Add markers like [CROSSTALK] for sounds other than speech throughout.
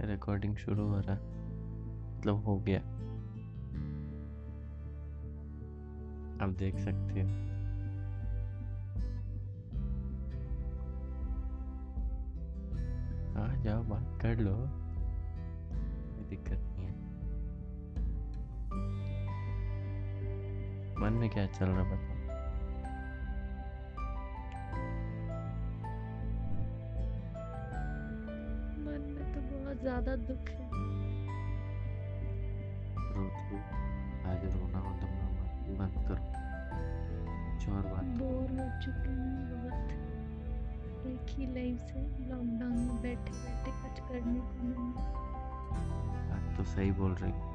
Recording शुरू हो रहा मतलब हो गया। अब देख सकते हो। आ जाओ, बात कर लो। दिक्कत नहीं है। मन में क्या चल रहा बताओ। ज़्यादा दुख है। रो रो आज रोना हो तो मत करो। कुछ और बात बोर हो चुके हैं बहुत। एक ही लाइफ से लॉकडाउन में बैठे बैठे कुछ करने को नहीं बात तो सही बोल रही हो।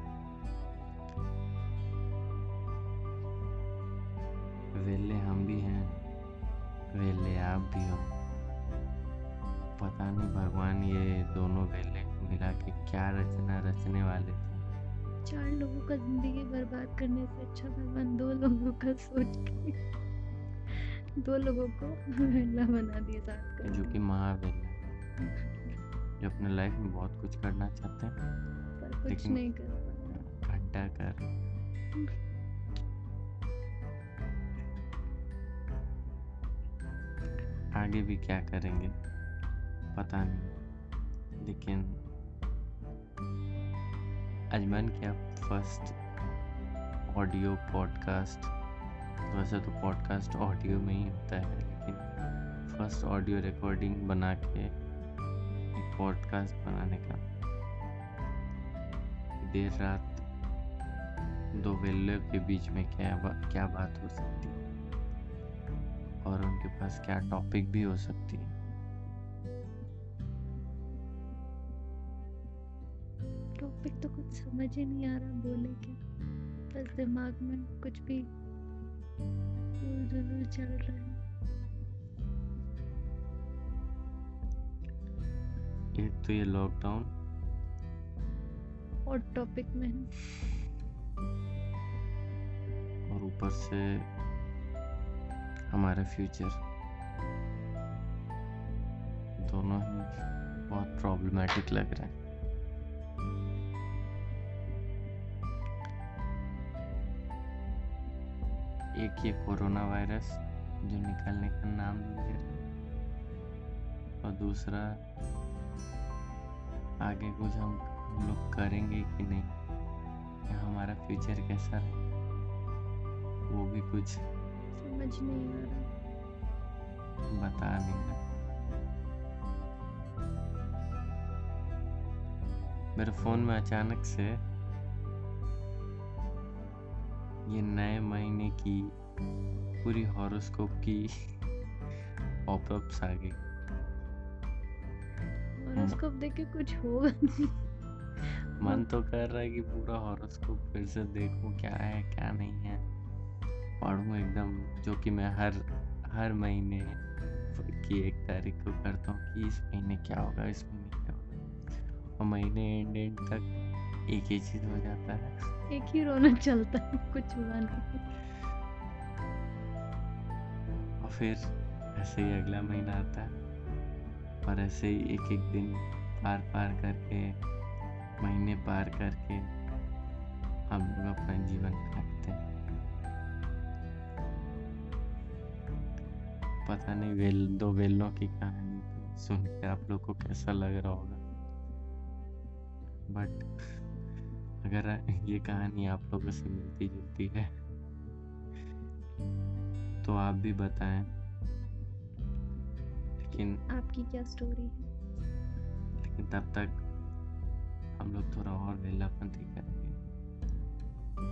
वेले हम भी हैं वेले आप भी हो। पता नहीं भगवान ये दोनों वेले मिला के क्या रचना रचने वाले थे। चार लोगों का ज़िंदगी बर्बाद करने से अच्छा भगवान दो लोगों का सोच के दो लोगों को वेला बना दिया साथ जो कि महावेले जो अपने लाइफ में बहुत कुछ करना चाहते हैं पर कुछ लेकिन- नहीं कर पाए घंटा कर। आगे भी क्या करेंगे? पता नहीं। लेकिन आज मन किया फ़र्स्ट ऑडियो पॉडकास्ट वैसे तो पॉडकास्ट ऑडियो में ही होता है लेकिन फ़र्स्ट ऑडियो रिकॉर्डिंग बना के पॉडकास्ट बनाने का। देर रात दो वेल्लों के बीच में क्या बा, क्या बात हो सकती है? और उनके पास क्या टॉपिक भी हो सकती है? टॉपिक तो कुछ समझ ही नहीं आ रहा बोले क्या बस दिमाग में कुछ भी उलझुल चल रहा है। एक तो ये लॉकडाउन और टॉपिक में और ऊपर से हमारा फ्यूचर दोनों ही बहुत प्रॉब्लमेटिक लग रहा है। एक ये कोरोना वायरस जो निकलने का नाम ले रहा और दूसरा आगे कुछ हम हम लोग करेंगे कि नहीं? या हमारा फ्यूचर कैसा है वो भी कुछ समझ नहीं आ रहा। बता नहीं रहा। मेरे फ़ोन में अचानक से ये नए महीने की पूरी हॉरोस्कोप की पॉपअप्स आ गई। और उसको देख के कुछ होगा मन तो कर रहा है कि पूरा हॉरोस्कोप फिर से देखूँ क्या है क्या नहीं है। पढ़ूं एकदम जो कि मैं हर हर महीने की एक तारीख को करता हूँ कि इस महीने क्या होगा इस महीने क्या होगा। और महीने एंड एंड तक एक ही चीज़ हो जाता है। एक ही रोना चलता है, कुछ हुआ नहीं। और फिर ऐसे ही अगला महीना आता है, और ऐसे ही एक एक दिन पार पार करके, महीने पार करके हम लोग अपना जीवन काटते हैं। पता नहीं वेल, दो वेलों की कहानी सुन के आप लोग को कैसा लग रहा होगा। बट अगर ये कहानी आप लोगों से मिलती जुलती है तो आप भी बताएँ। लेकिन आपकी क्या स्टोरी है? लेकिन तब तक हम लोग थोड़ा और वेलापंथी करेंगे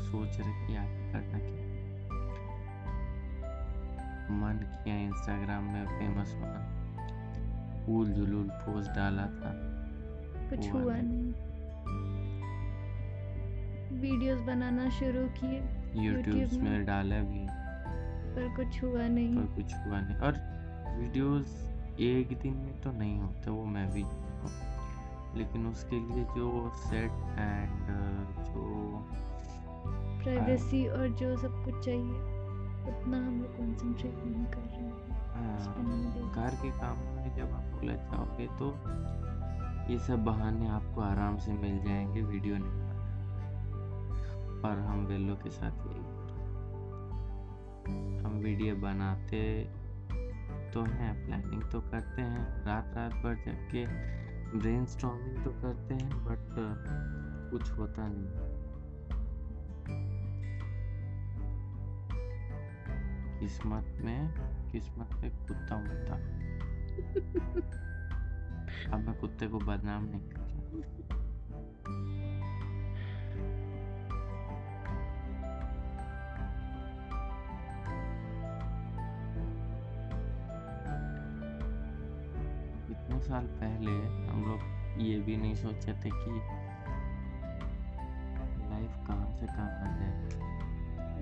सोच रहे कि आगे करना क्या मन किया इंस्टाग्राम में फ़ेमस होना फूल जुलूल पोस्ट डाला था। कुछ हुआ नहीं। वीडियोस बनाना शुरू किए। यूट्यूब में। डाला भी। पर कुछ हुआ नहीं। पर कुछ हुआ नहीं। और वीडियोस एक दिन में तो नहीं होते वो मैं भी लेकिन उसके लिए जो सेट एंड जो प्राइवेसी और जो सब कुछ चाहिए उतना हम लोग कंसंट्रेट नहीं कर रहे हैं। हाँ, बेकार के काम में जब आप उलझ जाओगे तो ये सब बहाने आपको आराम से मिल जाएँगे वीडियो नहीं। और हम वेलो के साथ यही हो हम वीडियो बनाते तो हैं प्लानिंग तो करते हैं रात रात भर जग के ब्रेन तो करते हैं बट कुछ होता नहीं। किस्मत में किस्मत में कुत्ता मुत्ता [LAUGHS] अब मैं कुत्ते को बदनाम नहीं कर रहा साल पहले हम लोग ये भी नहीं सोचे थे कि लाइफ कहाँ से कहाँ जाए।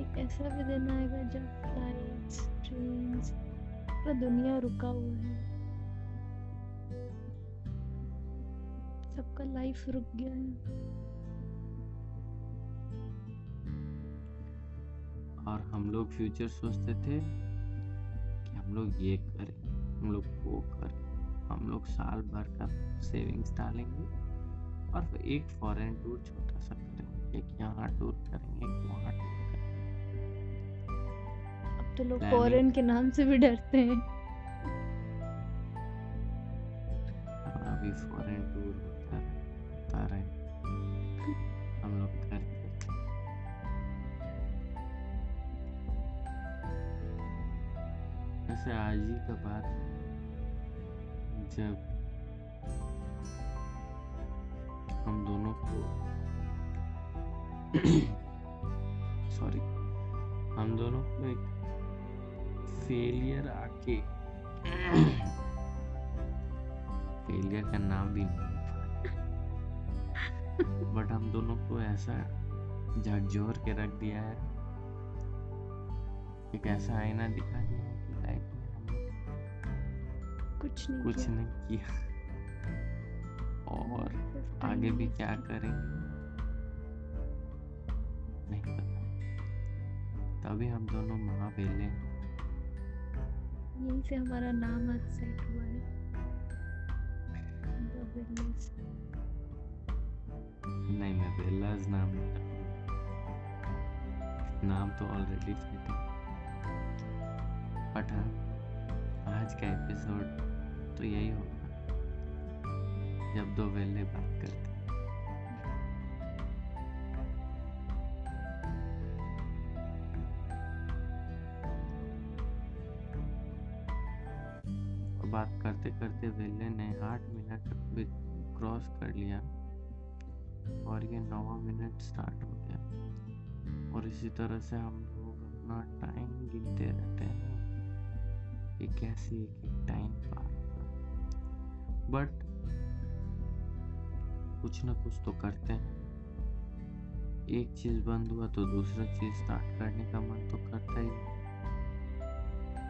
एक ऐसा भी दिन आएगा जब फ्लाइट्स ट्रेन्स पूरा दुनिया रुका हुआ है। सबका लाइफ रुक गया है। और हम लोग फ्यूचर सोचते थे कि हम लोग ये करें हम लोग वो करें। हम लोग साल भर का सेविंग्स डालेंगे और एक फॉरेन टूर छोटा सा करेंगे एक यहाँ टूर करेंगे एक वहाँ टूर करेंगे। अब तो लोग फॉरेन के नाम से भी डरते हैं। अभी फॉरेन टूर होता होता रहे हम लोग आज ही का बात है, जब हम दोनों को [COUGHS] सॉरी हम दोनों को एक फेलियर आके [COUGHS] फेलियर का नाम भी नहीं बट हम दोनों को ऐसा झकझोर के रख दिया है. एक ऐसा आईना दिखा दिया कुछ नहीं कुछ किया। नहीं किया। और आगे भी क्या। करेंगे? नहीं पता। तभी हम दोनों महावेले यहीं से हमारा नाम आज सेट हुआ है। नहीं मैं बेलाज नाम नहीं रखूँगा। नाम तो ऑलरेडी सेट है। बट हाँ आज का एपिसोड तो यही होगा जब दो वेले बात करते। बात करते करते वेले ने आठ मिनट भी क्रॉस कर लिया और ये नौवा मिनट स्टार्ट हो गया। और इसी तरह से हम लोग अपना टाइम गिनते रहते हैं। कि कैसे एक टाइम पार बट कुछ ना कुछ तो करते हैं। एक चीज़ बंद हुआ तो दूसरा चीज़ स्टार्ट करने का मन तो करता ही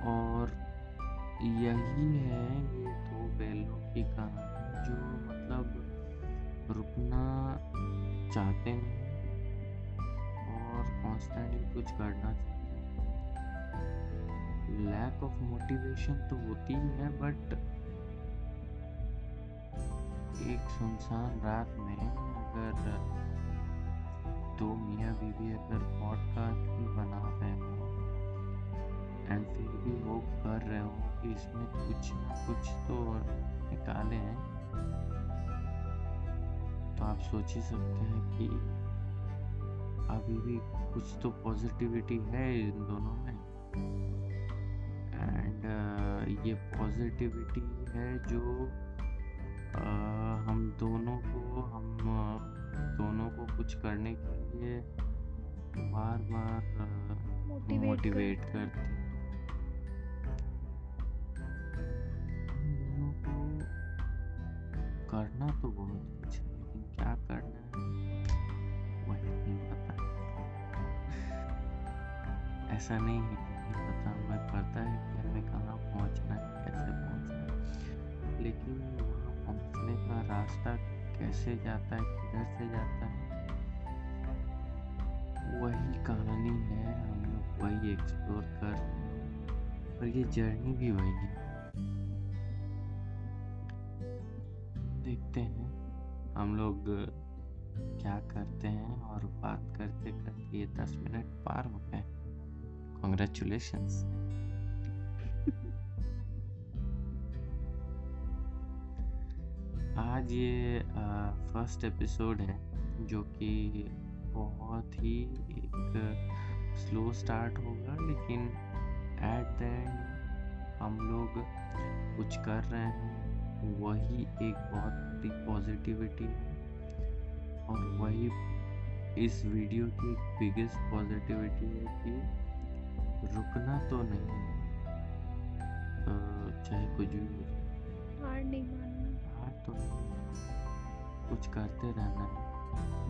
और यही है ये दो बैलों की कहानी जो मतलब रुकना चाहते नहीं और कॉन्स्टेंटली कुछ करना चाहते हैं। लैक ऑफ़ मोटिवेशन तो होती ही है बट एक सुनसान रात में अगर दो मियाँ बीवी अगर पॉडकास्ट भी बना रहे हो एंड फिर भी वो कर रहे हो कि इसमें कुछ कुछ तो निकाले हैं तो आप सोच ही सकते हैं कि अभी भी कुछ तो पॉजिटिविटी है इन दोनों में। एंड ये पॉजिटिविटी है जो uh, दोनों को हम दोनों को कुछ करने के लिए बार बार मोटिवेट करते हैं। करना तो बहुत कुछ है लेकिन क्या करना है वही नहीं पता। ऐसा नहीं है। कैसे जाता है, किधर से जाता है। वही कहानी है, हम लोग वही एक्सप्लोर कर और ये जर्नी भी वही है। देखते हैं, हम लोग क्या करते हैं और बात करते करते ये दस मिनट पार हो गए। कॉन्ग्रेचुलेशंस आज ये फ़र्स्ट एपिसोड है, जो कि बहुत ही एक स्लो स्टार्ट होगा, लेकिन एट द एंड हम लोग कुछ कर रहे हैं, वही एक बहुत बड़ी पॉजिटिविटी है, और वही इस वीडियो की बिगेस्ट पॉजिटिविटी है कि रुकना तो नहीं चाहे कुछ भी हो। तो कुछ करते रहना। है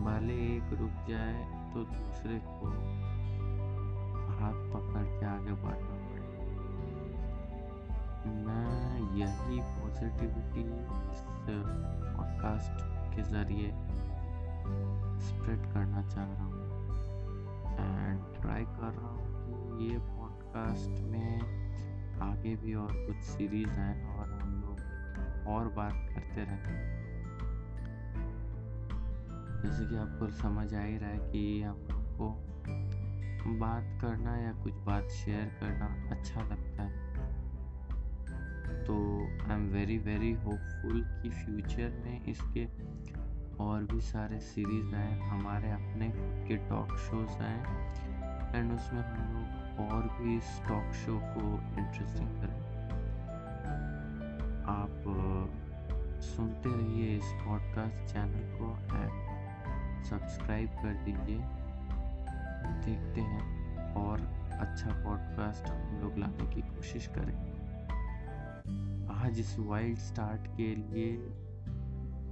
भले एक रुक जाए तो दूसरे को हाथ पकड़ के आगे बढ़ना पड़ेगा। मैं यही पॉजिटिविटी इस पॉडकास्ट के ज़रिए स्प्रेड करना चाह रहा हूँ। एंड ट्राई कर रहा हूँ कि ये पॉडकास्ट में आगे भी और कुछ सीरीज़ हैं और बात करते रहें जैसे कि आपको समझ आ ही रहा है कि हम लोग को बात करना या कुछ बात शेयर करना अच्छा लगता है। तो I am very very hopeful कि फ्यूचर में इसके और भी सारे सीरीज़ आए, हमारे अपने खुद के टॉक शोज़ आए एंड उसमें हम लोग और भी इस टॉक शो को इंटरेस्टिंग सुनते रहिए इस पॉडकास्ट चैनल को एंड सब्सक्राइब कर दीजिए। देखते हैं और अच्छा पॉडकास्ट हम लोग लाने की कोशिश करें। आज इस वाइल्ड स्टार्ट के लिए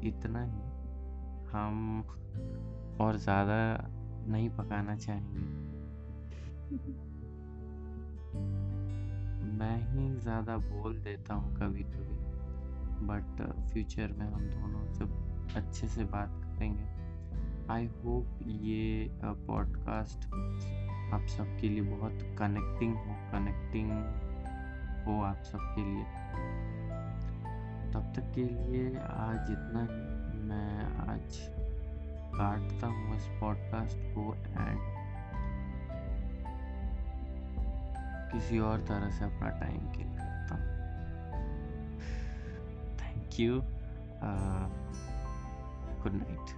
इतना ही। हम और ज़्यादा नहीं पकाना चाहेंगे। [LAUGHS] मैं ही ज़्यादा बोल देता हूँ कभी कभी बट फ्यूचर में हम दोनों सब अच्छे से बात करेंगे। आई होप ये पॉडकास्ट आप सबके लिए बहुत कनेक्टिंग हो कनेक्टिंग हो आप सबके लिए। तब तक के लिए आज इतना ही। मैं आज काटता हूँ इस पॉडकास्ट को एंड किसी और तरह से अपना टाइम किल करता हूँ। you. Uh, good night.